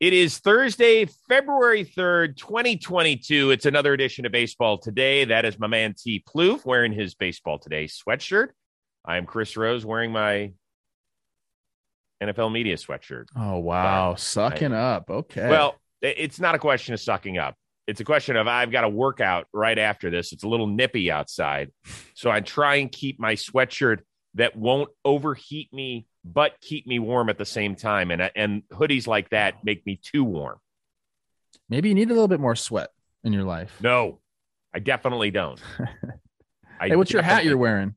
It is Thursday, February 3rd, 2022. It's another edition of Baseball Today. That is my man T. Plouffe wearing his Baseball Today sweatshirt. I am Chris Rose wearing my NFL media sweatshirt. Oh, wow. Sucking I, up. Okay. Well, it's not a question of sucking up. It's a question of I've got to work out right after this. It's a little nippy outside. So I try and keep my sweatshirt that won't overheat me but keep me warm at the same time. And and hoodies like that make me too warm. Maybe you need a little bit more sweat in your life. No, I definitely don't. I hey, what's your hat you're wearing?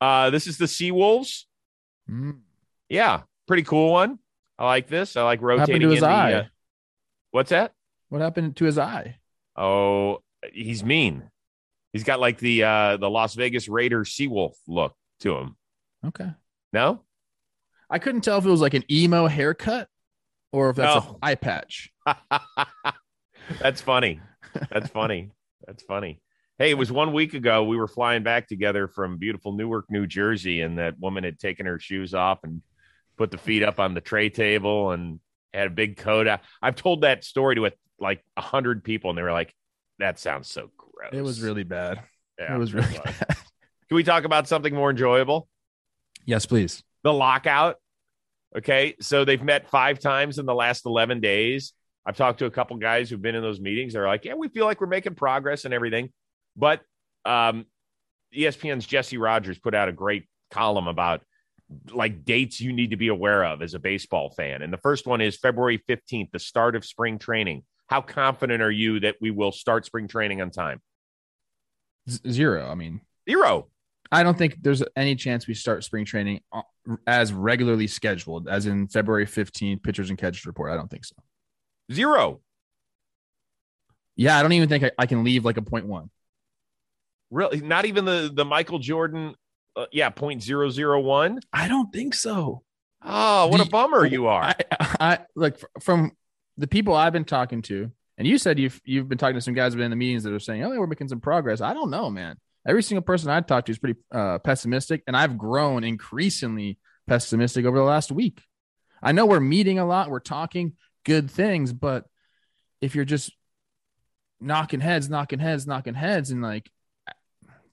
Uh, this is the Seawolves. Mm. Yeah, pretty cool one. I like this. I like rotating to his the, eye. Uh, what's that? What happened to his eye? Oh, he's mean. He's got like the uh the Las Vegas Raiders Seawolf look to him. Okay. No? I couldn't tell if it was like an emo haircut or if that's no. an eye patch. that's funny. That's funny. That's funny. Hey, it was one week ago. We were flying back together from beautiful Newark, New Jersey, and that woman had taken her shoes off and put the feet up on the tray table and had a big coat. I've told that story to like a hundred people, and they were like, "That sounds so gross." It was really bad. Yeah, it was really it was. bad. Can we talk about something more enjoyable? Yes, please. The lockout. Okay. So they've met five times in the last 11 days. I've talked to a couple guys who've been in those meetings. They're like, yeah, we feel like we're making progress and everything. But um, ESPN's Jesse Rogers put out a great column about like dates you need to be aware of as a baseball fan. And the first one is February 15th, the start of spring training. How confident are you that we will start spring training on time? Zero. I mean, zero. I don't think there's any chance we start spring training uh, as regularly scheduled as in February 15th pitchers and catchers report. I don't think so. Zero. Yeah, I don't even think I, I can leave like a point one. Really? Not even the the Michael Jordan uh, yeah, point zero zero one. I don't think so. Oh, what a bummer you are. I, I like from the people I've been talking to, and you said you've you've been talking to some guys who've been in the meetings that are saying, "Oh, we're making some progress." I don't know, man every single person I talked to is pretty uh, pessimistic, and I've grown increasingly pessimistic over the last week. I know we're meeting a lot, we're talking good things, but if you're just knocking heads, knocking heads, knocking heads, and like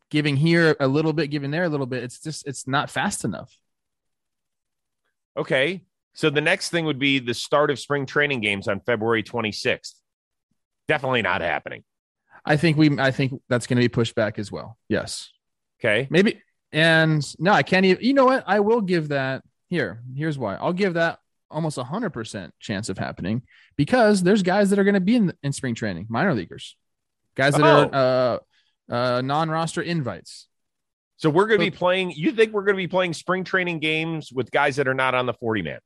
giving here a little bit, giving there a little bit, it's just it's not fast enough. Okay. So the next thing would be the start of spring training games on February 26th. Definitely not happening. I think we I think that's going to be pushed back as well. Yes. Okay. Maybe and no, I can't even you know what? I will give that here. Here's why. I'll give that almost a hundred percent chance of happening because there's guys that are going to be in, in spring training, minor leaguers, guys that oh. are uh, uh, non-roster invites. So we're going to be playing. You think we're going to be playing spring training games with guys that are not on the forty man?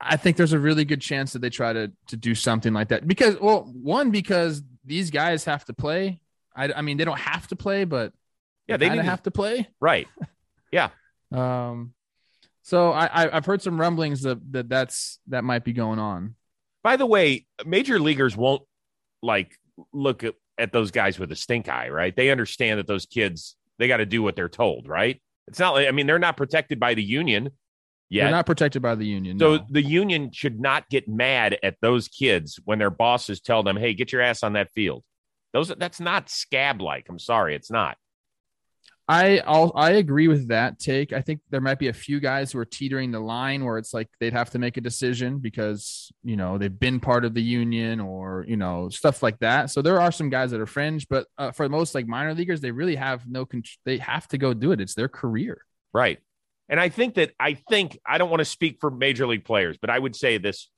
I think there's a really good chance that they try to to do something like that because, well, one because these guys have to play. I, I mean, they don't have to play, but yeah, they, they have to play. Right. Yeah. um. So I, I have heard some rumblings that, that that's that might be going on. By the way, major leaguers won't like look at, at those guys with a stink eye, right? They understand that those kids they got to do what they're told, right? It's not like I mean they're not protected by the union. Yet. They're not protected by the union. So no. the union should not get mad at those kids when their bosses tell them, "Hey, get your ass on that field." Those that's not scab like. I'm sorry, it's not. I I'll, I agree with that take. I think there might be a few guys who are teetering the line where it's like they'd have to make a decision because you know they've been part of the union or you know stuff like that. So there are some guys that are fringe, but uh, for most like minor leaguers, they really have no. Con- they have to go do it. It's their career. Right. And I think that I think I don't want to speak for major league players, but I would say this.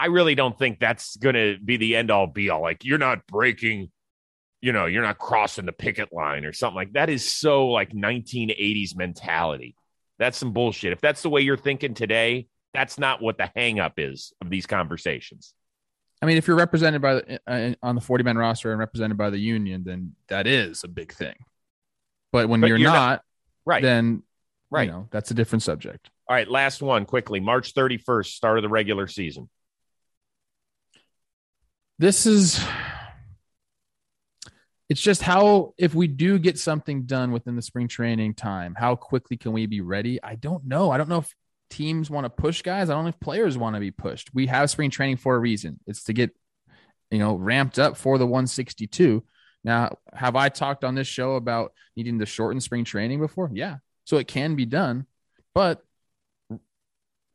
I really don't think that's going to be the end all be all. Like you're not breaking, you know, you're not crossing the picket line or something like that. Is so like 1980s mentality. That's some bullshit. If that's the way you're thinking today, that's not what the hangup is of these conversations. I mean, if you're represented by the, uh, on the 40 man roster and represented by the union, then that is a big thing. But when but you're, you're, not, not right, then Right. You know, that's a different subject. All right, last one quickly. March 31st, start of the regular season. This is it's just how if we do get something done within the spring training time, how quickly can we be ready? I don't know. I don't know if teams want to push guys. I don't know if players want to be pushed. We have spring training for a reason. It's to get, you know, ramped up for the 162. Now, have I talked on this show about needing to shorten spring training before? Yeah. So it can be done. But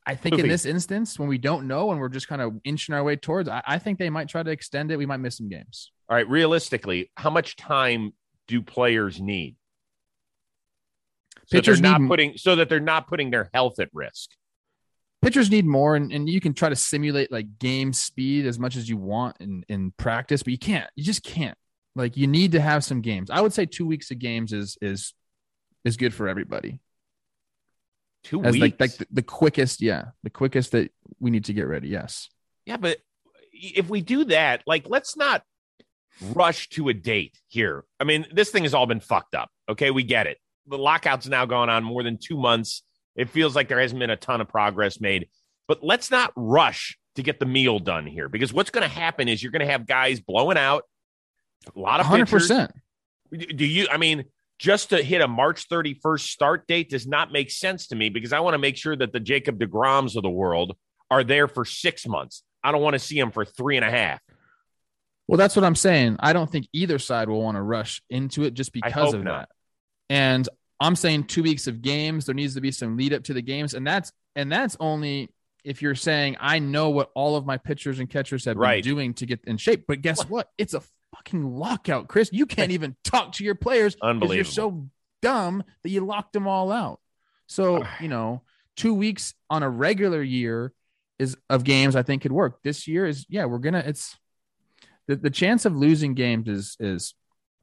I think in this instance, when we don't know and we're just kind of inching our way towards, I, I think they might try to extend it. We might miss some games. All right. Realistically, how much time do players need? So Pitchers not need- putting so that they're not putting their health at risk. pitchers need more and, and you can try to simulate like game speed as much as you want in, in practice but you can't you just can't like you need to have some games i would say two weeks of games is is is good for everybody Two as weeks. like like the, the quickest yeah the quickest that we need to get ready yes Yeah, but if we do that, like, let's not rush to a date here. I mean, this thing has all been fucked up. Okay, we get it. The lockout's now gone on more than two months. It feels like there hasn't been a ton of progress made, but let's not rush to get the meal done here because what's going to happen is you're going to have guys blowing out a lot of 100% pitchers. Do you? I mean, just to hit a March 31st start date does not make sense to me because I want to make sure that the Jacob Degroms of the world are there for six months. I don't want to see them for three and a half. well that's what i'm saying i don't think either side will want to rush into it just because of not. that and i'm saying two weeks of games there needs to be some lead up to the games and that's and that's only if you're saying i know what all of my pitchers and catchers have Right. been doing to get in shape but guess what it's a fucking lockout chris you can't even talk to your players 'cause Unbelievable. you're so dumb that you locked them all out so you know two weeks on a regular year is of games i think could work this year is yeah we're gonna it's the, the chance of losing games is is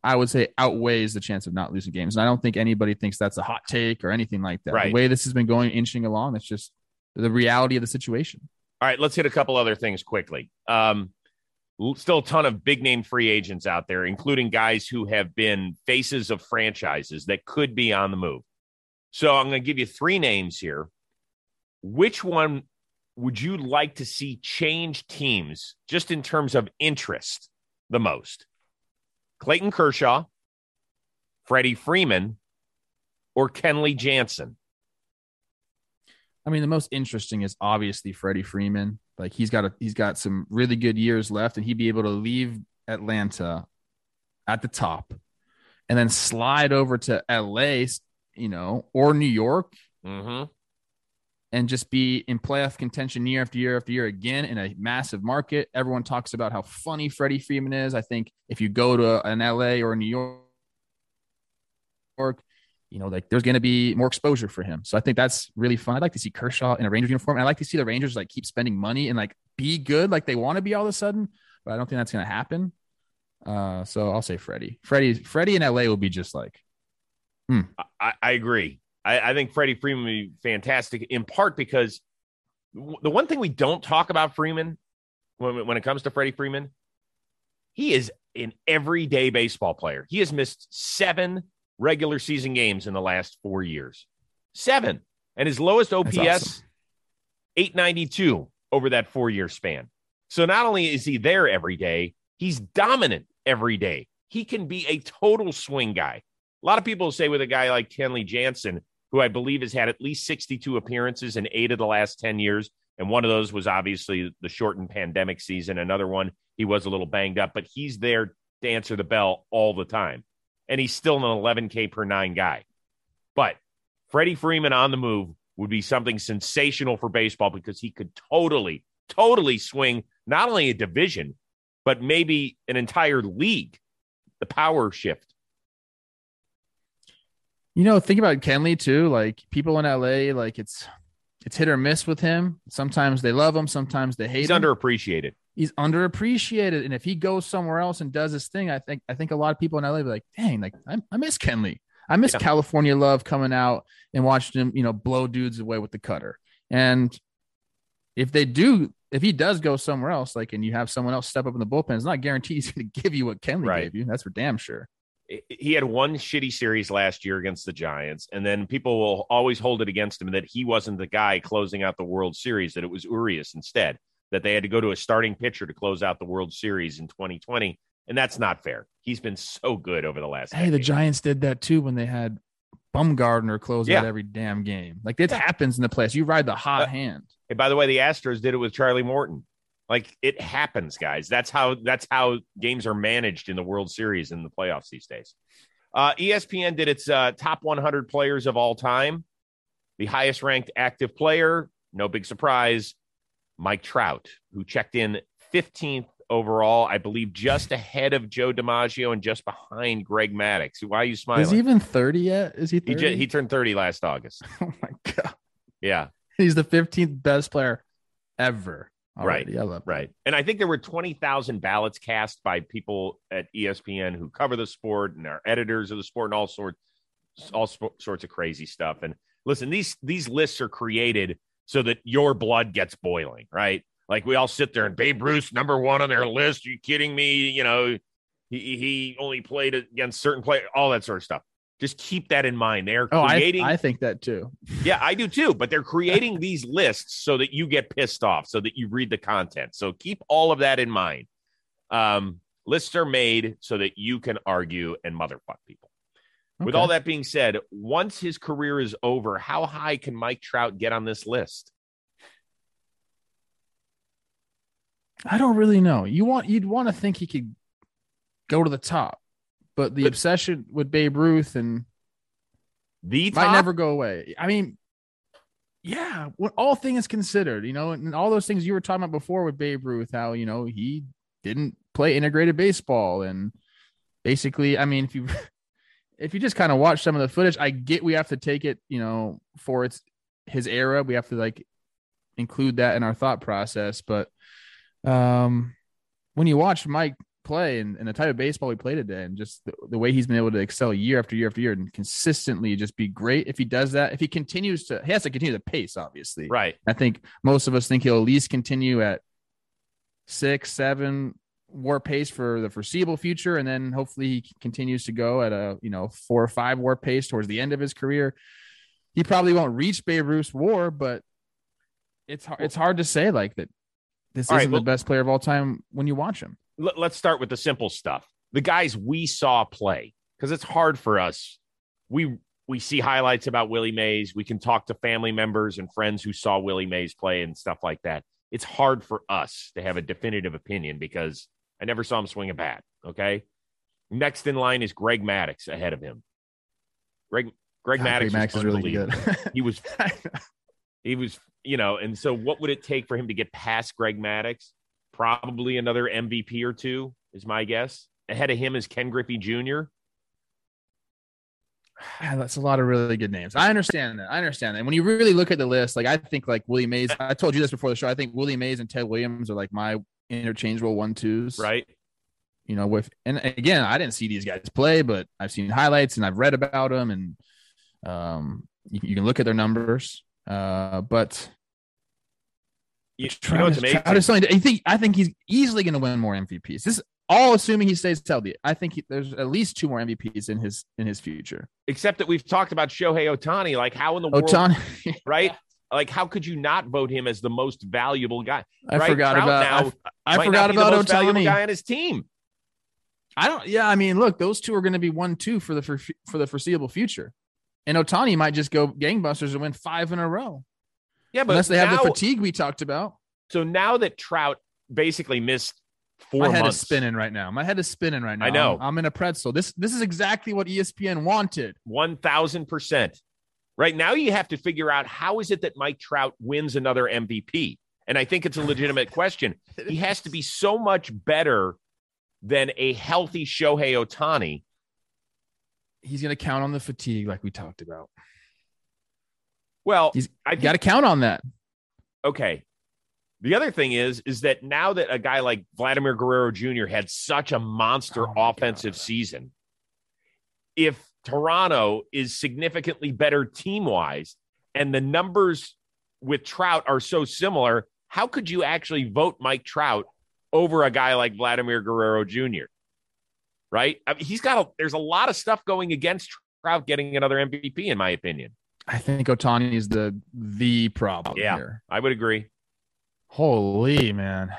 I would say outweighs the chance of not losing games. And I don't think anybody thinks that's a hot take or anything like that. Right. The way this has been going, inching along, it's just the reality of the situation. All right, let's hit a couple other things quickly. Um, still a ton of big name free agents out there, including guys who have been faces of franchises that could be on the move. So I'm going to give you three names here. Which one would you like to see change teams just in terms of interest the most? Clayton Kershaw, Freddie Freeman, or Kenley Jansen? I mean, the most interesting is obviously Freddie Freeman. Like he's got a he's got some really good years left, and he'd be able to leave Atlanta at the top and then slide over to LA, you know, or New York Mm-hmm. and just be in playoff contention year after year after year again in a massive market. Everyone talks about how funny Freddie Freeman is. I think if you go to an LA or New York, you know, like there's going to be more exposure for him. So I think that's really fun. I'd like to see Kershaw in a Rangers uniform. And I like to see the Rangers like keep spending money and like be good like they want to be all of a sudden. But I don't think that's going to happen. Uh, so I'll say Freddie. Freddie, Freddie in LA will be just like, I, I agree. I, I think Freddie Freeman would be fantastic in part because w- the one thing we don't talk about Freeman when, when it comes to Freddie Freeman, he is an everyday baseball player. He has missed seven regular season games in the last four years. Seven. And his lowest OPS, awesome. 892 over that four year span. So not only is he there every day, he's dominant every day. He can be a total swing guy. A lot of people say with a guy like Kenley Jansen, who I believe has had at least 62 appearances in eight of the last 10 years. And one of those was obviously the shortened pandemic season. Another one, he was a little banged up, but he's there to answer the bell all the time. And he's still an 11K per nine guy. But Freddie Freeman on the move would be something sensational for baseball because he could totally, totally swing not only a division, but maybe an entire league. The power shift. You know, think about Kenley too. Like people in LA, like it's it's hit or miss with him. Sometimes they love him, sometimes they hate He's him. underappreciated. He's underappreciated, and if he goes somewhere else and does his thing, I think I think a lot of people in LA be like, "Dang, like I, I miss Kenley. I miss Yeah. California Love coming out and watching him, you know, blow dudes away with the cutter." And if they do, if he does go somewhere else, like, and you have someone else step up in the bullpen, it's not guaranteed he's going to give you what Kenley Right. gave you. That's for damn sure. he had one shitty series last year against the Giants, and then people will always hold it against him that he wasn't the guy closing out the World Series, that it was Urias instead, that they had to go to a starting pitcher to close out the World Series in 2020. And that's not fair. He's been so good over the last Hey, the. Giants did that too when they had Bumgarner close Yeah. out every damn game. Like it Yeah. happens in the playoffs. You ride the hot Uh, hand. And by the way, the Astros did it with Charlie Morton. Like it happens, guys. That's how that's how games are managed in the World Series and the playoffs these days. Uh, ESPN did its uh, top 100 players of all time. The highest ranked active player, no big surprise, Mike Trout, who checked in 15th overall, I believe, just ahead of Joe DiMaggio and just behind Greg Maddux. Why are you smiling? Is he even 30 yet? Is he he, 30? ju- he turned 30 last August. oh my god. Yeah. He's the 15th best player ever. Right, already. I love that. Right. And I think there were 20,000 ballots cast by people at ESPN who cover the sport and are editors of the sport and all sorts all sorts of crazy stuff. And listen, these these lists are created so that your blood gets boiling, right? Like we all sit there and Babe Ruth number 1 on their list. Are you kidding me? You know, he he only played against certain players, all that sort of stuff. Just keep that in mind. They're Oh, I, creating I think that too. yeah, I do too. But they're creating these lists so that you get pissed off, so that you read the content. So keep all of that in mind. Um, lists are made so that you can argue and motherfuck people. With all that being said, once his career is over, how high can Mike Trout get on this list? I don't really know. You want you'd want to think he could go to the top, but the But- obsession with Babe Ruth and The top? might never go away. I mean, yeah, when all things considered, you know, and all those things you were talking about before with Babe Ruth, how you know he didn't play integrated baseball, and basically, I mean, if you if you just kind of watch some of the footage, I get we have to take it, you know, for its his era, we have to like include that in our thought process, but um, when you watch Mike play and, and the type of baseball he played today and just the, the way he's been able to excel year after year after year and consistently just be great if he does that if he continues to he has to continue the pace obviously right. i think most of us think he'll at least continue at six seven war pace for the foreseeable future and then hopefully he continues to go at a you know four or five war pace towards the end of his career he probably won't reach Babe Ruth's war but it's hard, it's hard to say like that this All right, isn't well- the best player of all time when you watch him Let- let's start with the simple stuff. The guys we saw play, because it's hard for us. We we see highlights about Willie Mays. We can talk to family members and friends who saw Willie Mays play and stuff like that. It's hard for us to have a definitive opinion because I never saw him swing a bat. Okay. Next in line is Greg Maddux ahead of him. Greg Greg God, Maddux, was is really good he was he was, you know, and so what would it take for him to get past Greg Maddux? Probably another MVP or two, is my guess. Ahead of him is Ken Griffey Jr. Ah, That's a lot of really good names. I understand that. I understand that. And when you really look at the list, like I think like Willie Mays, I told you this before the show. I think Willie Mays and Ted Williams are like my interchangeable one twos. Right? You know, with and again, I didn't see these guys play, but I've seen highlights and I've read about them, and um, you, you can look at their numbers. Uh, but You, you know what's amazing? I just I think I think he's easily going to win more MVPs. This is all assuming he stays healthy. I think he, there's at least two more MVPs in his in his future. Except that we've talked about Shohei Ohtani. Like, how in the world, Ohtani, right? Like, how could you not vote him as the most valuable guy? I right? forgot Trout about now I, I forgot be the about most valuable Ohtani. guy on his team. I don't. Yeah, I mean, look, those two are going to be one two for the for, for the foreseeable future, and Ohtani might just go gangbusters and win five in a row, Yeah, but unless they have the fatigue we talked about. So now that Trout basically missed four My head months, is spinning right now. My head is spinning right now. I know. I'm, I'm in a pretzel. This this is exactly what ESPN wanted. one thousand percent. Right now, you have to figure out how is it that Mike Trout wins another MVP, and I think it's a legitimate question. He has to be so much better than a healthy Shohei Ohtani. He's going to count on the fatigue, like we talked about. Well, He's- I got to count on that. okay. The other thing is, is that now that a guy like Vladimir Guerrero Jr. had such a monster Oh offensive God. season, if Toronto is significantly better team wise and the numbers with Trout are so similar, how could you actually vote Mike Trout over a guy like Vladimir Guerrero Jr.? Right? I mean, he's got a, there's a lot of stuff going against Trout getting another MVP, in my opinion. I think Ohtani is the the problem Yeah. here. I would agree. Holy man,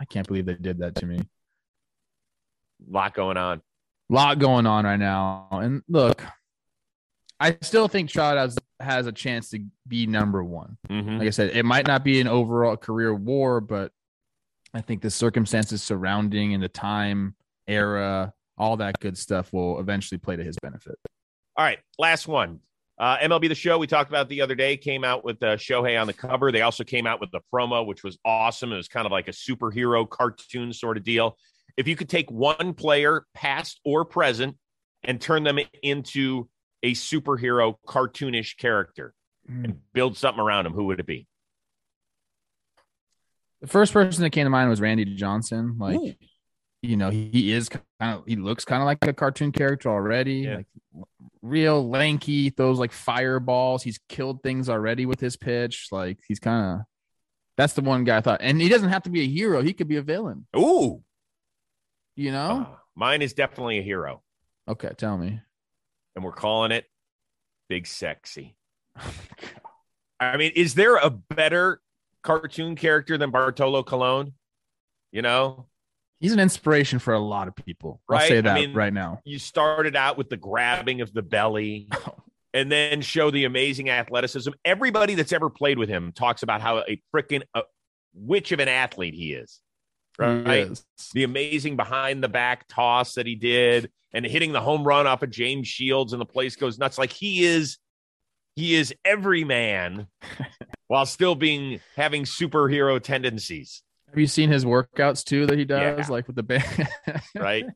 I can't believe they did that to me. A lot going on. Lot going on right now. And look, I still think Trout has has a chance to be number one. Mhm. Like I said, it might not be an overall career war, but I think the circumstances surrounding and the time, era, all that good stuff will eventually play to his benefit. All right, last one. Uh, MLB The Show, we talked about the other day, came out with uh, Shohei on the cover. They also came out with the promo, which was awesome. It was kind of like a superhero cartoon sort of deal. If you could take one player, past or present, and turn them into a superhero cartoonish character hmm. and build something around them, who would it be? The first person that came to mind was Randy Johnson. Like, Ooh. you know, he, he is kind of he looks kind of like a cartoon character already. Yeah. Like real lanky, throws like fireballs. He's killed things already with his pitch. Like he's kind of that's the one guy I thought. And he doesn't have to be a hero. He could be a villain. Ooh, You know? Uh, mine is definitely a hero, okay, tell me. and we're calling it Big Sexy. I mean, is there a better cartoon character than Bartolo Colon? You know, He's an inspiration for a lot of people. I'll Right, say I mean- right now. you started out with the grabbing of the belly and then show the amazing athleticism. Everybody that's ever played with him talks about how a freaking uh, witch of an athlete he is. Right? He. The amazing behind the back toss that he did and hitting the home run off of James Shields and the place goes nuts. Like he is, he is every man while still being having superhero tendencies. Have you seen his workouts too that he does, Yeah. like with the band? right?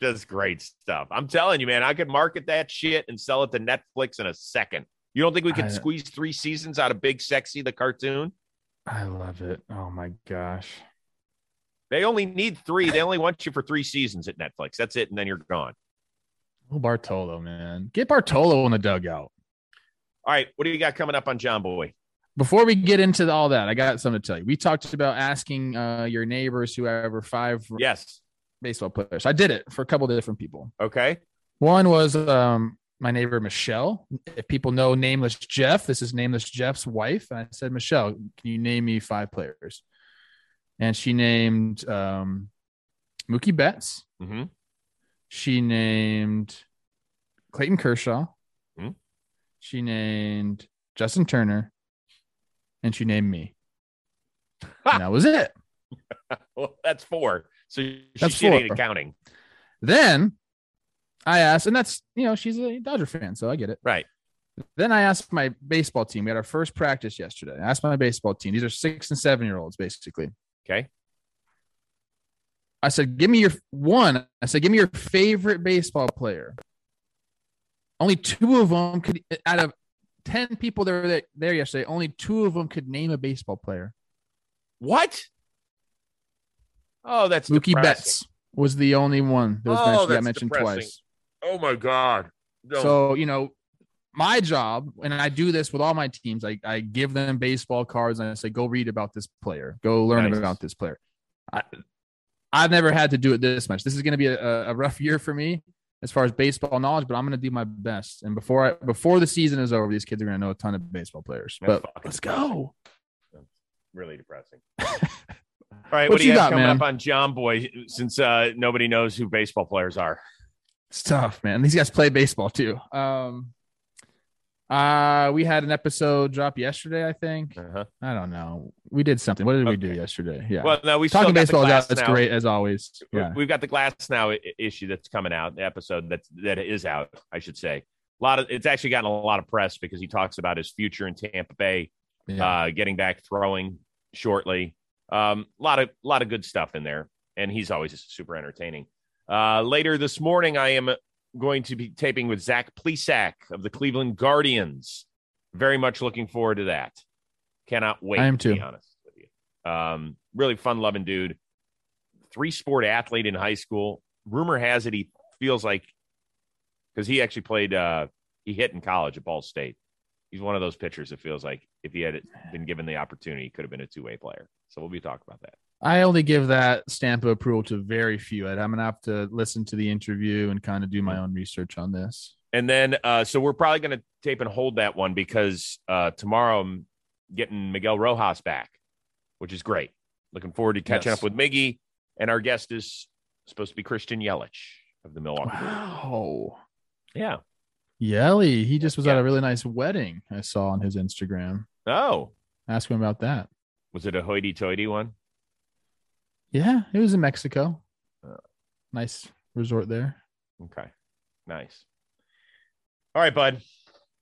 Does great stuff. I'm telling you, man, I could market that shit and sell it to Netflix in a second. You don't think we could I- squeeze three seasons out of Big Sexy, the cartoon? I love it. Oh my gosh. They only need three. They only want you for three seasons at Netflix. That's it, and then you're gone. Oh, Bartolo, man. Get Bartolo in the dugout. All right, what do you got coming up on Jomboy? Before we get into all that, I got something to tell you. We talked about asking uh, your neighbors, whoever, five Yes. baseball players. I did it for a couple of different people. Okay. One was um, my neighbor Michelle. If people know Nameless Jeff, this is Nameless Jeff's wife. And I said, Michelle, can you name me five players? And she named um, Mookie Betts. hmm She named Clayton Kershaw. Hmm. She named Justin Turner. And she named me. and that was it. Well, that's four. So she That's shit ain't four. accounting. Then I asked, and that's, you know, she's a Dodger fan, so I get it. Right. Then I asked my baseball team. We had our first practice yesterday. I asked my baseball team. These are six and seven year olds, basically. Okay. I said, give me your one. I said, give me your favorite baseball player. Only two of them could, out of 10 people that were there, there yesterday, only two of them could name a baseball player. What? Oh, that's Mookie depressing. Betts was the only one that was Oh, mentioned, got that's mentioned depressing. twice. Oh my God. No. So, you know, my job, and I do this with all my teams, I, I give them baseball cards and I say, go read about this player, go learn Nice. about this player. I, I've never had to do it this much. This is going to be a, a rough year for me as far as baseball knowledge, but I'm going to do my best. And before I, before the season is over, these kids are going to know a ton of baseball players. That's but let's go. really depressing. All right, What what, do you, you got, coming man? up on Jomboy? Since uh, nobody knows who baseball players are. It's tough, man. These guys play baseball too. Um, uh, we had an episode drop yesterday, I think. Uh-huh. I don't know. We did something. What did we do yesterday? Yeah. Well, no, we Talking baseball, yeah, Glass that's Now- great as always. Yeah. We've got the Glasnow issue that's coming out. The episode that's that is out, I should say. A lot of it's actually gotten a lot of press because he talks about his future in Tampa Bay, yeah. uh, getting back throwing shortly. Um, a lot of lot of good stuff in there, and he's always super entertaining. Uh, later this morning, I am going to be taping with Zach Plesac of the Cleveland Guardians. Very much looking forward to that. Cannot wait. I am to be too. honest with you. Um, really fun loving dude. Three sport athlete in high school. Rumor has it he feels like because he actually played. Uh, he hit in college at Ball State. He's one of those pitchers that feels like if he had been given the opportunity, he could have been a two way player. So we'll be talking about that. I only give that stamp of approval to very few. I'm gonna have to listen to the interview and kind of do my own research on this. And then, uh, so we're probably going to tape and hold that one because uh, tomorrow I'm getting Miguel Rojas back, which is great. Looking forward to catching Yes. up with Miggy. And our guest is supposed to be Christian Yelich of the Milwaukee. Wow. Yeah. Yelly, he just was at a really nice wedding I saw on his Instagram. Oh, Ask him about that. was it a hoity-toity one? Yeah, it was in Mexico. Uh. Nice resort there. Okay, nice. All right, bud.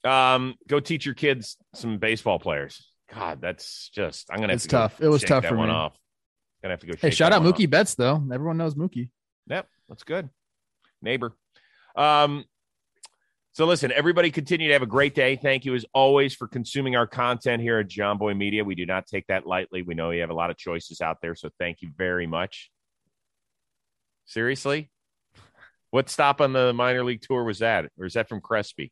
Um, go teach your kids some baseball players. God, that's just. I'm gonna. Have It's to go tough. It was tough for me. off. Gonna have to go. Hey, shout out Mookie off. Betts though. Everyone knows Mookie. Yep, that's good. Neighbor. Um, so listen, everybody continue to have a great day. Thank you as always for consuming our content here at Jomboy Media. We do not take that lightly. We know you have a lot of choices out there, so thank you very much. Seriously? What stop on the minor league tour was that? Or is that from Crespi?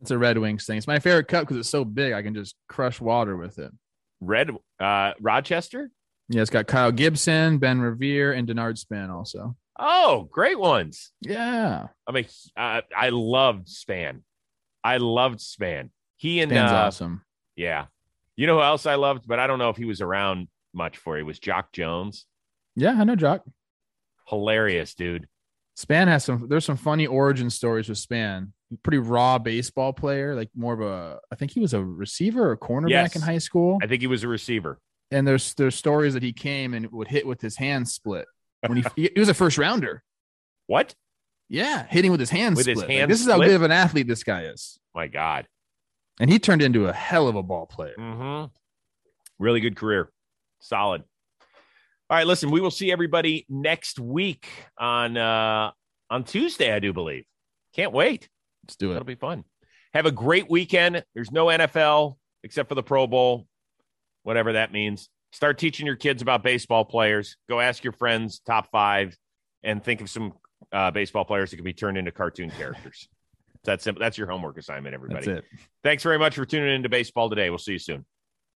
It's a Red Wings thing. It's my favorite cup because it's so big. I can just crush water with it. Red uh Rochester? Yeah, it's got Kyle Gibson, Ben Revere, and Denard Span also. Oh, great ones. Yeah, I mean, uh, I loved Span. I loved Span. He and Span's uh, awesome. Yeah. You know who else I loved, but I don't know if he was around much for it. Was Jacque Jones. Yeah, I know Jacque. Hilarious, dude. Span has some. There's some funny origin stories with Span. Pretty raw baseball player, like more of a. I think he was a receiver or cornerback Yes. in high school. I think he was a receiver. And there's there's stories that he came and would hit with his hand split when he he was a first rounder. What? Yeah, hitting with his hands. With his split. Like, this is how split? good of an athlete this guy is. My God. And he turned into a hell of a ball player. Mm-hmm. Really good career. Solid. All right, listen, we will see everybody next week on uh on Tuesday, I do believe. Can't wait. Let's do it. It'll be fun. Have a great weekend. There's no NFL except for the Pro Bowl, whatever that means. Start teaching your kids about baseball players. Go ask your friends top five, and think of some uh, baseball players that can be turned into cartoon characters. That's simple. That's your homework assignment, everybody. That's it. Thanks very much for tuning into baseball today. We'll see you soon.